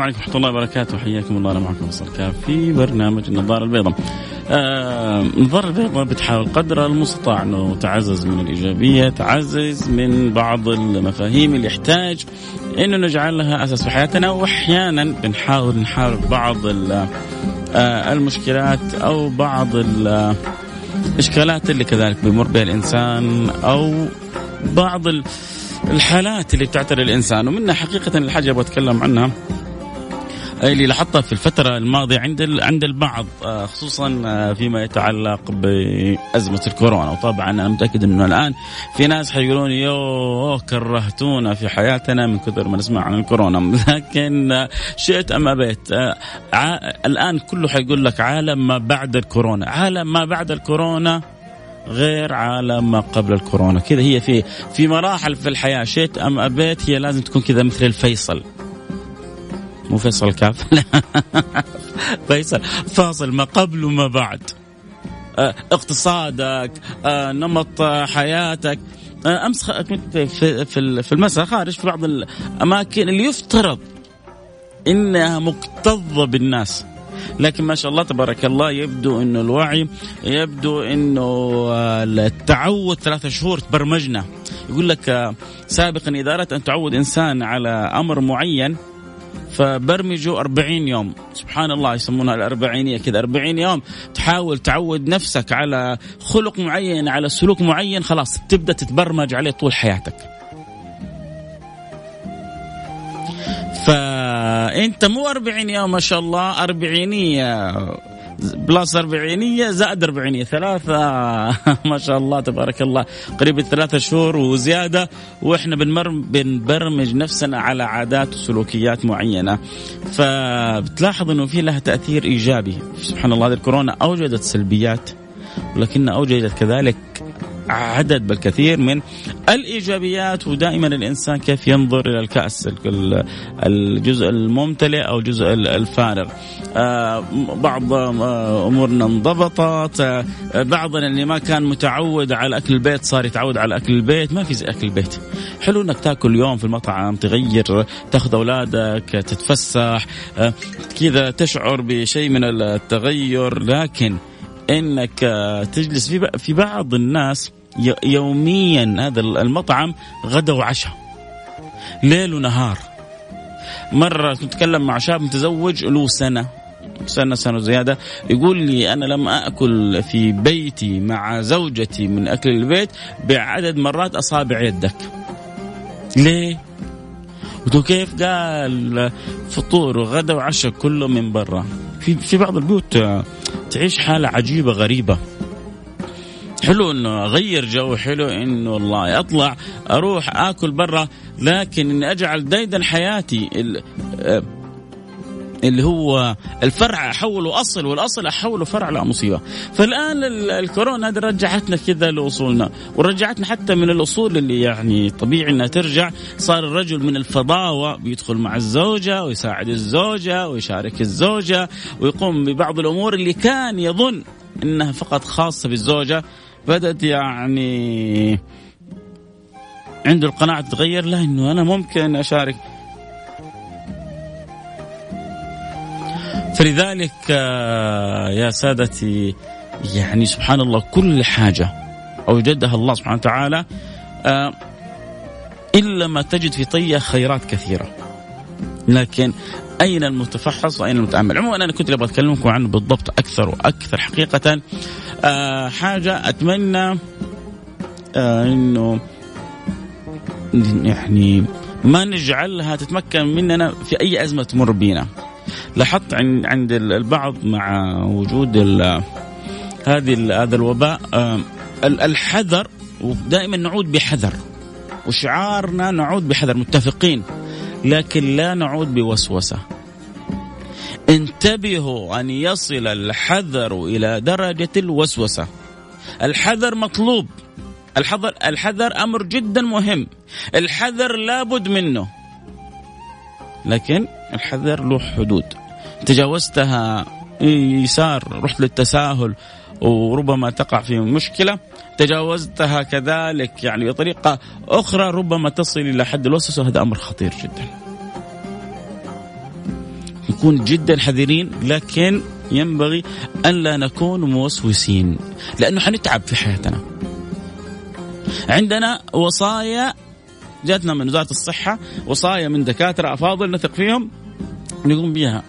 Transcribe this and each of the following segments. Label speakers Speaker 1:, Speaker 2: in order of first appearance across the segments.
Speaker 1: السلام عليكم ورحمة الله وبركاته. حياكم الله. أنا معكم كاف في برنامج النظارة البيضاء. آه النظارة البيضاء بتحاول قدر المستطاع أنه تعزز من الإيجابية تعزز من بعض المفاهيم اللي يحتاج أنه نجعلها أساس في حياتنا. وأحيانا بنحاول نحاول بعض آه المشكلات أو بعض الإشكالات اللي كذلك بيمر بها الإنسان أو بعض الحالات اللي بتعتري الإنسان. ومنها حقيقة الحاجة أبغى أتكلم عنها. اللي لاحظتها في الفترة الماضية عند عند البعض آه، خصوصا آه، فيما يتعلق بأزمة الكورونا. وطبعا أنا متأكد أنه الآن في ناس حيقولون يوه كرهتونا في حياتنا من كثر ما نسمع عن الكورونا. لكن آه، شئت أم أبيت الآن كله حيقول لك عالم ما بعد الكورونا. عالم ما بعد الكورونا غير عالم ما قبل الكورونا. كذا هي في في مراحل في الحياة. شئت أم أبيت هي لازم تكون كذا مثل الفيصل. مو فيصل كاف؟ فيصل. فاصل ما قبل وما بعد. آه، اقتصادك آه، نمط حياتك. آه، أمس كنت في في المساء خارج في بعض الأماكن اللي يفترض إنها مكتظة بالناس. لكن ما شاء الله تبارك الله يبدو إنه الوعي يبدو إنه التعود ثلاثة شهور تبرمجنا. يقول لك سابقا اذا اردت أن تعود إنسان على أمر معين فبرمجوا 40 يوم. سبحان الله يسمونها الأربعينية كذا. 40 يوم تحاول تعود نفسك على خلق معين على سلوك معين خلاص تبدأ تتبرمج عليه طول حياتك. فأنت مو 40 يوم ما شاء الله أربعينية. بلس أربعينية زائد أربعينية ثلاثة. ما شاء الله تبارك الله. قريب ثلاثة شهور وزيادة وإحنا بنبرمج نفسنا على عادات وسلوكيات معينة. فبتلاحظ أنه في لها تأثير إيجابي. سبحان الله هذه الكورونا أوجدت سلبيات ولكنها أوجدت كذلك عدد بل كثير من الإيجابيات ودائما الإنسان كيف ينظر إلى الكأس الجزء الممتلئ أو الجزء الفارغ. آه، بعض آه، أمورنا انضبطت. آه، بعضنا اللي ما كان متعود على أكل البيت صار يتعود على أكل البيت. ما في زي أكل البيت. حلو إنك تاكل يوم في المطعم تغير تاخذ أولادك تتفسح كذا تشعر بشيء من التغير. لكن إنك تجلس في في بعض الناس يوميا هذا المطعم غدا وعشاء ليل ونهار. مرة كنت أتكلم مع شاب متزوج له سنة سنة سنة زيادة يقول لي أنا لم أكل في بيتي مع زوجتي من أكل البيت بعدد مرات أصابع يدك. ليه؟ قلت كيف؟ قال فطور وغدا وعشاء كله من برا. في في بعض البيوت تعيش حالة عجيبة غريبة. حلو إنه أغير جو حلو إنه والله اطلع أروح آكل برا لكن إني أجعل ديدا حياتي آه، اللي هو الفرع أحوله أصل والأصل أحوله فرع لا مصيبة. فالآن الكورونا هذه رجعتنا كذا لأصولنا ورجعتنا حتى من الأصول اللي يعني طبيعي إنها ترجع. صار الرجل من الفضاوة بيدخل مع الزوجة ويساعد الزوجة ويشارك الزوجة ويقوم ببعض الأمور اللي كان يظن إنها فقط خاصة بالزوجة. بدأت يعني عنده القناعة تتغير لا إنه أنا ممكن أشارك. فلذلك آه، يا سادتي يعني سبحان الله كل حاجة أوجدها الله سبحانه وتعالى آه، إلا ما تجد في طيه خيرات كثيرة. لكن أين المتفحص وأين المتأمل؟ عموما أنا كنت أبغى أتكلمكم عنه بالضبط أكثر وأكثر حقيقة. آه حاجة أتمنى آه إنه يعني ما نجعلها تتمكن مننا في أي أزمة تمر بينا. لاحظت عند البعض مع وجود هذه هذا الوباء آه، الحذر ودائما نعود بحذر وشعارنا نعود بحذر متفقين لكن لا نعود بوسوسة. انتبهوا أن يصل الحذر إلى درجة الوسوسة. الحذر مطلوب. الحذر الحذر أمر جدا مهم. الحذر لابد منه. لكن الحذر له حدود. تجاوزتها يسار رحت للتساهل وربما تقع في مشكلة. تجاوزتها كذلك يعني بطريقة أخرى ربما تصل إلى حد الوسوسة. وهذا أمر خطير جدا. نكون جدا حذرين لكن ينبغي الا نكون موسوسين لأنه حنتعب في حياتنا. عندنا وصايا جاتنا من وزارة الصحة وصايا من دكاترة أفاضل نثق فيهم نقوم بها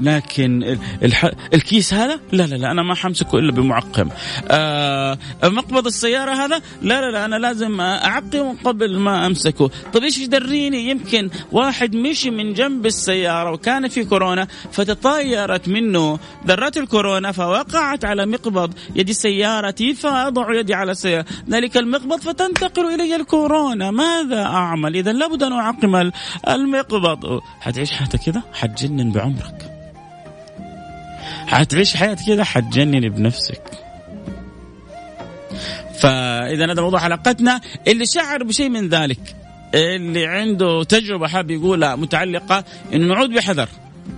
Speaker 1: لكن الح... الكيس هذا؟ لا لا لا أنا ما حمسكه إلا بمعقم. آه مقبض السيارة هذا؟ لا لا لا أنا لازم اعقمه قبل ما أمسكه. طيب إيش يدريني؟ يمكن واحد مشي من جنب السيارة وكان في كورونا فتطايرت منه. ذرات الكورونا فوقعت على مقبض يد سيارتي فاضع يدي على السيارة. ذلك المقبض فتنتقل إلي الكورونا. ماذا أعمل؟ إذا لابد أن أعقم المقبض. حتعيش حياتك كذا؟ حتجنن بعمرك. حتعيش حياه كذا حتجنني بنفسك. فإذا هذا موضوع حلقتنا. اللي شعر بشيء من ذلك اللي عنده تجربة حاب يقولها متعلقة إنه نعود بحذر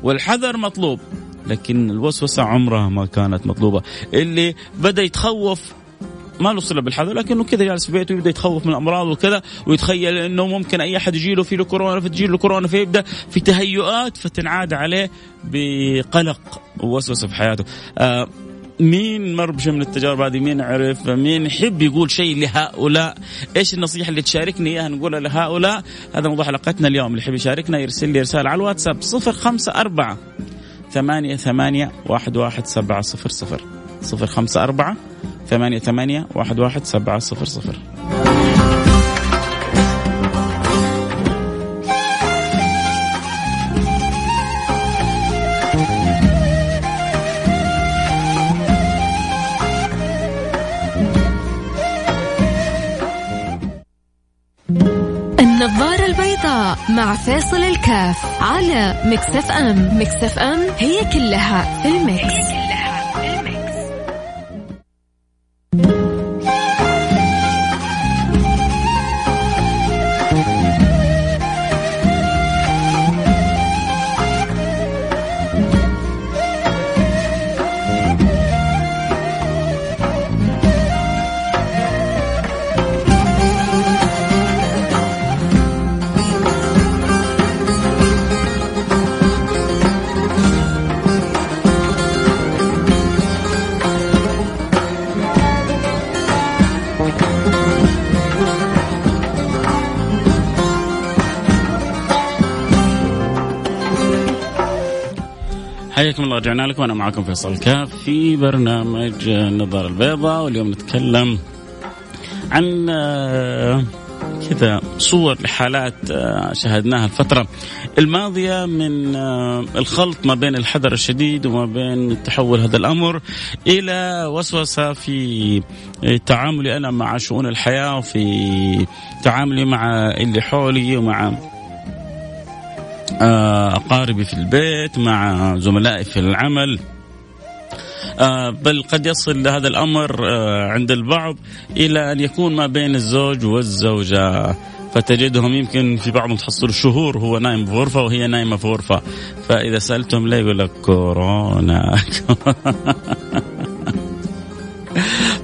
Speaker 1: والحذر مطلوب لكن الوسوسة عمرها ما كانت مطلوبة. اللي بدأ يتخوف ما له صلة بالحذر لكنه كذا جالس في بيته يبدأ يتخوف من الأمراض وكذا ويتخيل إنه ممكن أي أحد يجي له في له كورونا فتجي له كورونا فيبدأ في تهيؤات فتنعاد عليه بقلق ووسوسة في حياته. آه مين مر بشيء من التجارب هذه؟ مين عرف؟ مين يحب يقول شيء لهؤلاء؟ إيش النصيحة اللي تشاركني إياها نقولها لهؤلاء؟ هذا موضوع حلقتنا اليوم. اللي يحب يشاركنا يرسل لي رسالة على الواتساب صفر خمسة أربعة ثمانية ثمانية واحد واحد سبعة صفر صفر. صفر خمسة أربعة ثمانية ثمانية واحد واحد سبعة صفر صفر
Speaker 2: النظارة البيضاء مع فاصل الكاف على مكسف أم مكسف أم هي كلها في المكس, هي كلها.
Speaker 1: حياكم الله رجعنا لكم. وأنا معكم فيصل كاف في برنامج النظاره البيضاء واليوم نتكلم عن آه، كذا صور لحالات آه، شاهدناها الفترة الماضية من آه، الخلط ما بين الحذر الشديد وما بين تحول هذا الأمر إلى وسوسة في تعاملي أنا مع شؤون الحياة وفي تعاملي مع اللي حولي ومع أقاربي في البيت مع زملائي في العمل. آه، بل قد يصل هذا الأمر آه، عند البعض إلى أن يكون ما بين الزوج والزوجة. فتجدهم يمكن في بعضهم تحصل شهور هو نايم في غرفة وهي نايمة في غرفة. فإذا سألتهم لا يقول لك كورونا.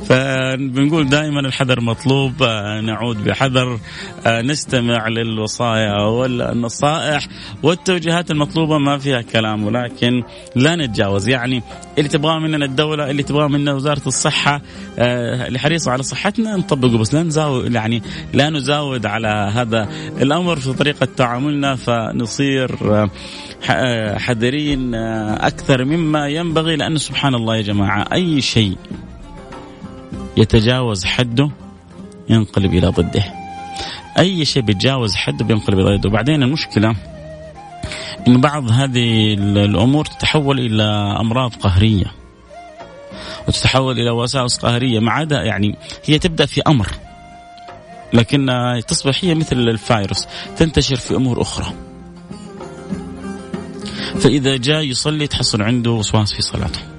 Speaker 1: فبنقول دائما الحذر مطلوب آه، نعود بحذر آه، نستمع للوصايا والنصائح والتوجيهات المطلوبة ما فيها كلام ولكن لا نتجاوز. يعني اللي تبغاه مننا الدولة اللي تبغاه منا وزارة الصحة آه، اللي حريصة على صحتنا نطبقه. بس لا نزاود يعني لا نزاود على هذا الأمر في طريقة تعاملنا فنصير حذرين أكثر مما ينبغي لأنه سبحان الله يا جماعة أي شيء يتجاوز حده ينقلب إلى ضده. أي شيء بيتجاوز حده بينقلب إلى ضده. وبعدين المشكلة انه بعض هذه الأمور تتحول إلى أمراض قهرية وتتحول إلى وساوس قهرية. ما عدا يعني هي تبدأ في أمر لكنها تصبح هي مثل الفيروس تنتشر في أمور أخرى. فإذا جاء يصلي تحصل عنده وسواس في صلاته.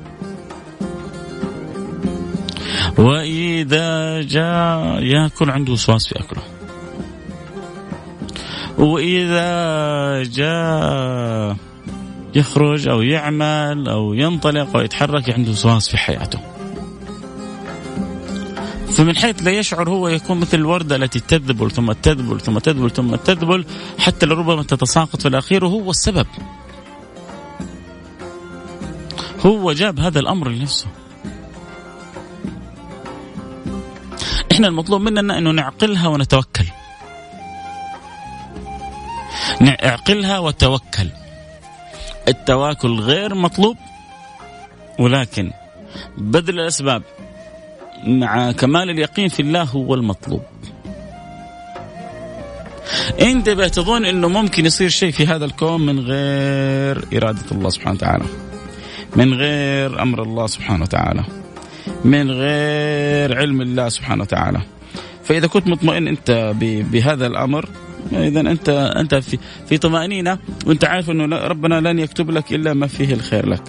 Speaker 1: وإذا جاء ياكل عنده وسواس في أكله. وإذا جاء يخرج أو يعمل أو ينطلق أو يتحرك عنده وسواس في حياته. فمن حيث لا يشعر هو يكون مثل الوردة التي تذبل ثم تذبل ثم تذبل ثم تذبل حتى لربما تتساقط في الأخير وهو السبب. هو جاب هذا الأمر لنفسه. إحنا المطلوب مننا انه نعقلها ونتوكل. نعقلها وتوكل. التواكل غير مطلوب ولكن بذل الأسباب مع كمال اليقين في الله هو المطلوب. انت تظن إنه ممكن يصير شيء في هذا الكون من غير إرادة الله سبحانه وتعالى. من غير أمر الله سبحانه وتعالى. من غير علم الله سبحانه وتعالى فإذا كنت مطمئن أنت بهذا الأمر اذا أنت أنت في في طمأنينة وأنت عارف أنه ربنا لن يكتب لك إلا ما فيه الخير لك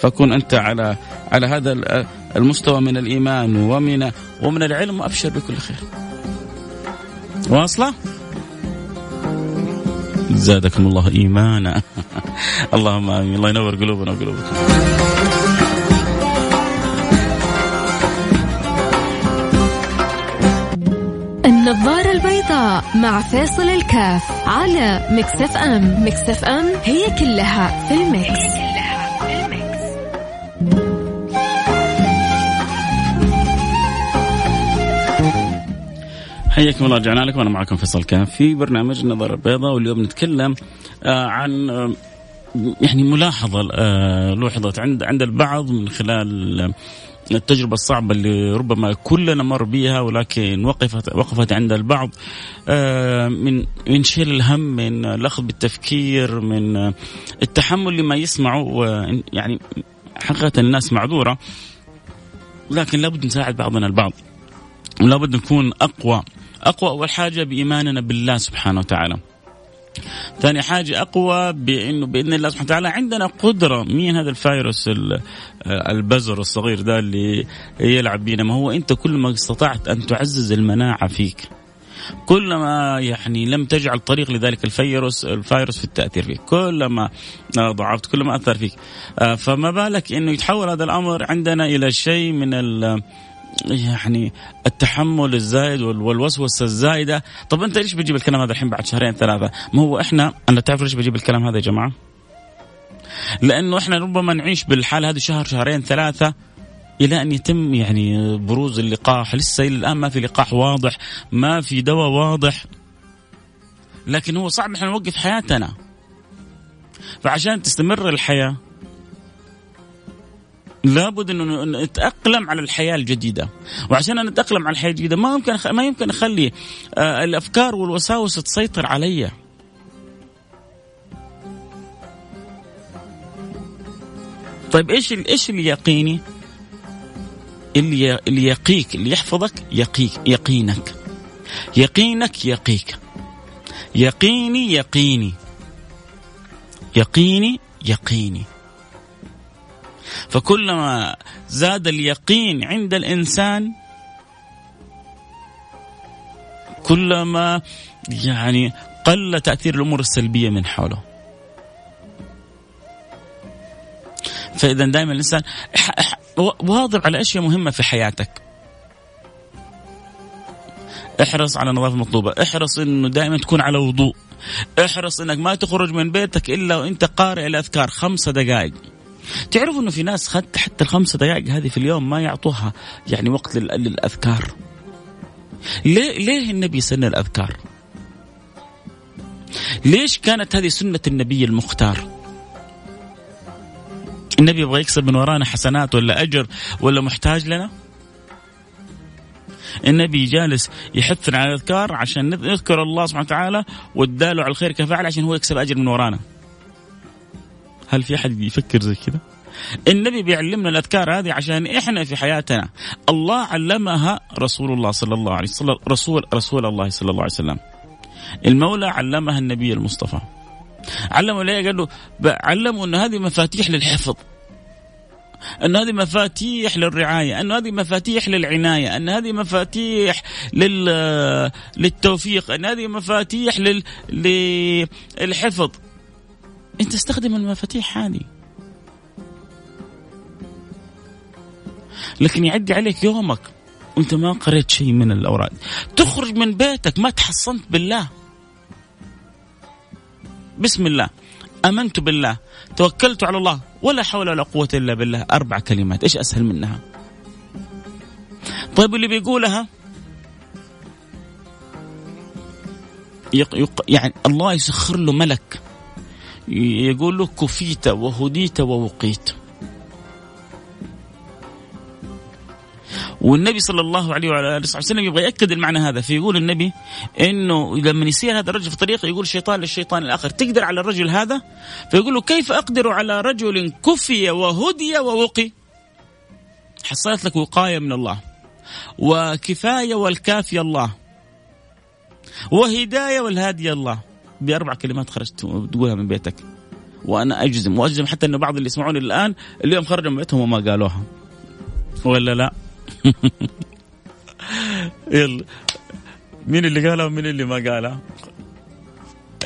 Speaker 1: فكن أنت على على هذا المستوى من الإيمان ومن ومن العلم وابشر بكل خير. واصلة؟ زادكم الله إيمانا اللهم آمين الله ينور قلوبنا وقلوبكم.
Speaker 2: النظارة البيضاء مع فاصل الكاف على Mix FM. Mix FM هي كلها في ال mix, هي كلها.
Speaker 1: حياكم الله رجعنا لكم. أنا معكم فيصل كاف في برنامج النظر البيضاء واليوم نتكلم آه عن آه يعني ملاحظة آه لوحظت عند عند البعض من خلال التجربة الصعبة اللي ربما كلنا مر بها ولكن وقفت وقفت عند البعض آه، من من شيل الهم من الأخذ بالتفكير من التحمل لما يسمعه يعني حقيقة الناس معذورة. لكن لابد نساعد بعضنا البعض ولابد نكون أقوى. أقوى أول حاجة بإيماننا بالله سبحانه وتعالى. ثاني حاجة أقوى بأنه بإذن الله سبحانه وتعالى عندنا قدرة. مين هذا الفيروس البزر الصغير ده اللي يلعب بينا؟ ما هو أنت كل ما استطعت أن تعزز المناعة فيك. كلما يعني لم تجعل طريق لذلك الفيروس الفيروس في التأثير فيك. كلما ضعفت كلما أثر فيك. آه، فما بالك إنه يتحول هذا الأمر عندنا إلى شيء من يعني التحمل الزايد والوسوسة الزايدة. طب أنت ليش بتجيب الكلام هذا الحين بعد شهرين ثلاثة؟ ما هو إحنا أنا تعرف ليش بجيب الكلام هذا يا جماعة؟ لأنه إحنا ربما نعيش بالحالة هذه شهر شهرين ثلاثة إلى أن يتم يعني بروز اللقاح. لسه إلى الآن ما في لقاح واضح ما في دواء واضح. لكن هو صعب إحنا نوقف حياتنا. فعشان تستمر الحياة لابد إنه نتأقلم على الحياة الجديدة. وعشان نتاقلم على الحياة الجديدة ما يمكن ما يمكن أخلي آه، الأفكار والوساوس تسيطر علي. طيب إيش إيش اللي يقيني؟ اللي اللي يقيك اللي يحفظك يقيك يقينك. يقينك يقيك. يقيني يقيني. يقيني يقيني. فكلما زاد اليقين عند الإنسان كلما يعني قل تأثير الأمور السلبية من حوله. فإذا دائما الإنسان واظب على أشياء مهمة في حياتك. احرص على النظافه المطلوبه، احرص إنه دائما تكون على وضوء، احرص إنك ما تخرج من بيتك إلا وإنت قارئ الأذكار خمسة دقائق. تعرفوا إنه في ناس حتى الخمسة دقائق هذه في اليوم ما يعطوها يعني وقت للأذكار. ليه ليه النبي سن الأذكار؟ ليش كانت هذه سنة النبي المختار؟ النبي يبغى يكسب من ورانا حسنات ولا أجر ولا محتاج لنا؟ النبي جالس يحثنا على الأذكار عشان نذكر الله سبحانه وتعالى والدال على الخير كفاعل عشان هو يكسب أجر من ورانا. هل في أحد يفكر زي كذا؟ النبي بيعلمنا الأذكار هذه عشان إحنا في حياتنا. الله علمها رسول الله صلى الله عليه وسلم رسول رسول الله صلى الله عليه وسلم. المولى علمها النبي المصطفى. علمه ليه؟ قال له علمه أن هذه مفاتيح للحفظ. أن هذه مفاتيح للرعاية. أن هذه مفاتيح للعناية. أن هذه مفاتيح لل... للتوفيق. أن هذه مفاتيح لل... للحفظ. أنت استخدم المفاتيح هذه. لكن يعدي عليك يومك وأنت ما قريت شيء من الاوراد تخرج من بيتك ما تحصنت بالله. بسم الله. آمنت بالله. توكلت على الله. ولا حول ولا قوة إلا بالله. أربع كلمات. إيش أسهل منها؟ طيب اللي بيقولها؟ يق يق يعني الله يسخر له ملك. يقول له كفيت وهديت ووقيت. والنبي صلى الله عليه وعلى آله وسلم يبغى يأكد المعنى هذا فيقول النبي إنه لما يسير هذا الرجل في طريق يقول الشيطان للشيطان الآخر. تقدر على الرجل هذا؟ فيقول له كيف أقدر على رجل كفي وهدي ووقي؟ حصلت لك وقاية من الله وكفاية والكافي الله وهداية والهادي الله. بأربع كلمات خرجت تقولها من بيتك. وأنا أجزم وأجزم حتى انه بعض اللي يسمعوني الآن اليوم خرجوا من بيتهم وما قالوها. ولا لا؟ يلا. مين اللي قالها ومين اللي ما قالها؟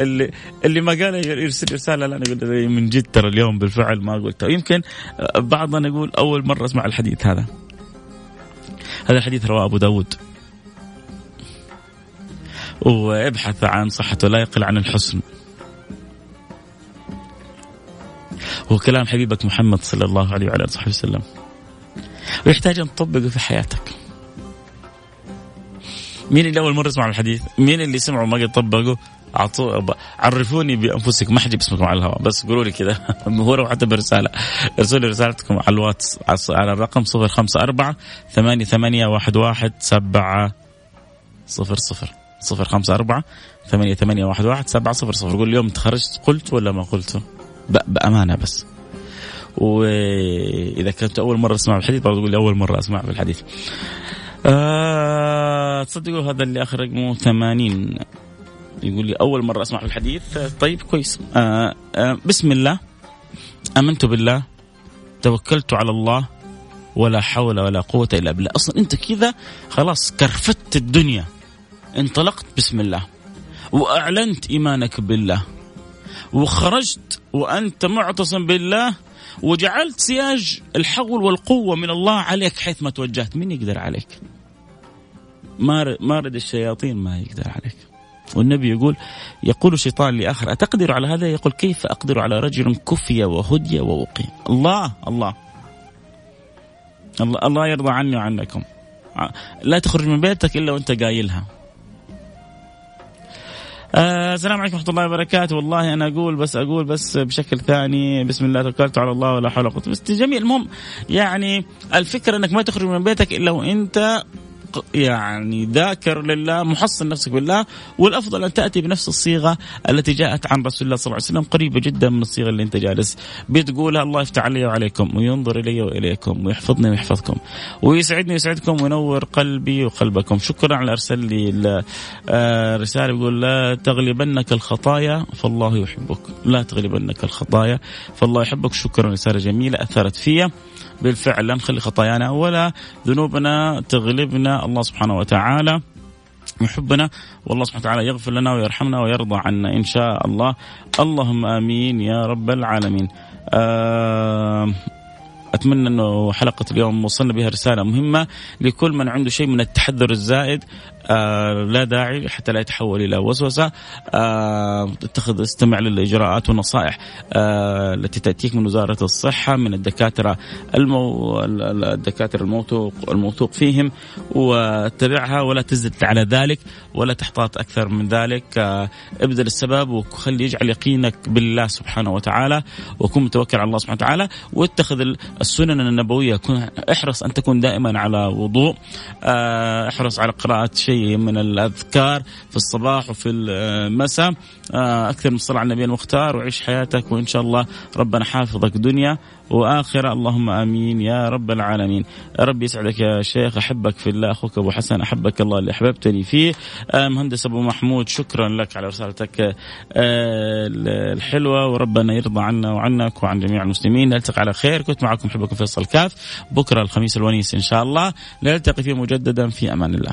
Speaker 1: اللي اللي ما قالها يرسل رسالة لا أنا من جد ترى اليوم بالفعل ما قلتها. يمكن بعضنا يقول أول مرة أسمع الحديث هذا. هذا الحديث رواه أبو داود. وابحث عن صحته لا يقل عن الحسن. هو كلام حبيبك محمد صلى الله عليه وعلى آله وسلم. ويحتاج أن تطبقه في حياتك. مين اللي أول مرة يسمع الحديث؟ مين اللي سمعوا ما قد؟ عطوا عرفوني بأنفسكم. ما حد باسمكم على الهواء. بس قولوا لي كذا. هو حتى برسالة. ارسلوا رسالتكم على الواتس على الرقم 054 ثمانية ثمانية واحد واحد سبعة صفر خمسة أربعة ثمانية ثمانية واحد واحد سبعة صفر صفر. قول اليوم تخرجت قلت ولا ما قلت؟ بأمانة بس. وإذا كنت أول مرة أسمع الحديث برضه تقول لي أول مرة أسمع في الحديث آه تصدقوا هذا اللي آخر رقمه 80 يقول لي أول مرة أسمع في الحديث طيب كويس. آه آه بسم الله. آمنت بالله. توكلت على الله. ولا حول ولا قوة إلا بالله. أصلا أنت كذا خلاص كرفت الدنيا. انطلقت بسم الله وأعلنت إيمانك بالله وخرجت وأنت معتصم بالله وجعلت سياج الحول والقوة من الله عليك حيث ما توجهت. من يقدر عليك؟ مارد الشياطين ما يقدر عليك. والنبي يقول يقول الشيطان لآخر أتقدر على هذا؟ يقول كيف أقدر على رجل كفي وهدي ووقي الله الله. الله, الله يرضى عني وعنكم. لا تخرج من بيتك إلا وأنت قايلها. السلام عليكم ورحمة الله وبركاته. والله أنا أقول بس أقول بس بشكل ثاني. بسم الله توكلت على الله ولا حول ولا قوة. بس جميل. المهم يعني الفكرة إنك ما تخرج من بيتك إلا وإنت يعني ذاكر لله محصن نفسك بالله والأفضل أن تأتي بنفس الصيغة التي جاءت عن رسول الله صلى الله عليه وسلم قريبة جدا من الصيغة اللي أنت جالس بتقولها. الله يفتح علي وعليكم وينظر إلي وإليكم ويحفظني ويحفظكم ويسعدني ويسعدكم وينور قلبي وقلبكم. شكرا على أرسل لي آه، رسالة يقول لا تغلبنك الخطايا فالله يحبك. لا تغلبنك الخطايا فالله يحبك. شكرا رسالة جميلة أثرت فيا. بالفعل لا نخلي خطايانا ولا ذنوبنا تغلبنا الله سبحانه وتعالى يحبنا والله سبحانه وتعالى يغفر لنا ويرحمنا ويرضى عنا إن شاء الله. اللهم آمين يا رب العالمين. آه أتمنى أنه حلقة اليوم وصلنا بها رسالة مهمة لكل من عنده شيء من التحذر الزائد. آه لا داعي حتى لا يتحول إلى وسوسة. آه اتخذ استمع للإجراءات والنصائح آه التي تأتيك من وزارة الصحة من الدكاترة المو... الدكاترة الموثوق الموثوق فيهم واتبعها ولا تزد على ذلك ولا تحتاط أكثر من ذلك. آه ابذل السبب وخلي يجعل يقينك بالله سبحانه وتعالى وكن متوكل على الله سبحانه وتعالى واتخذ السنن النبوية احرص أن تكون دائما على وضوء آه، احرص على قراءة شيء من الأذكار في الصباح وفي المساء آه، أكثر من الصلاه على النبي المختار وعيش حياتك وإن شاء الله ربنا حافظك دنيا. واخره اللهم آمين يا رب العالمين. ربي يسعدك يا شيخ أحبك في الله أخوك أبو حسن أحبك الله اللي أحببتني فيه. آه، مهندس أبو محمود شكرا لك على رسالتك آه، الحلوة وربنا يرضى عنا وعنك وعن جميع المسلمين. نلتقي على خير. كنت معكم احبكم فيصل كاف بكرة الخميس الونيس إن شاء الله. نلتقي فيه مجددا في أمان الله.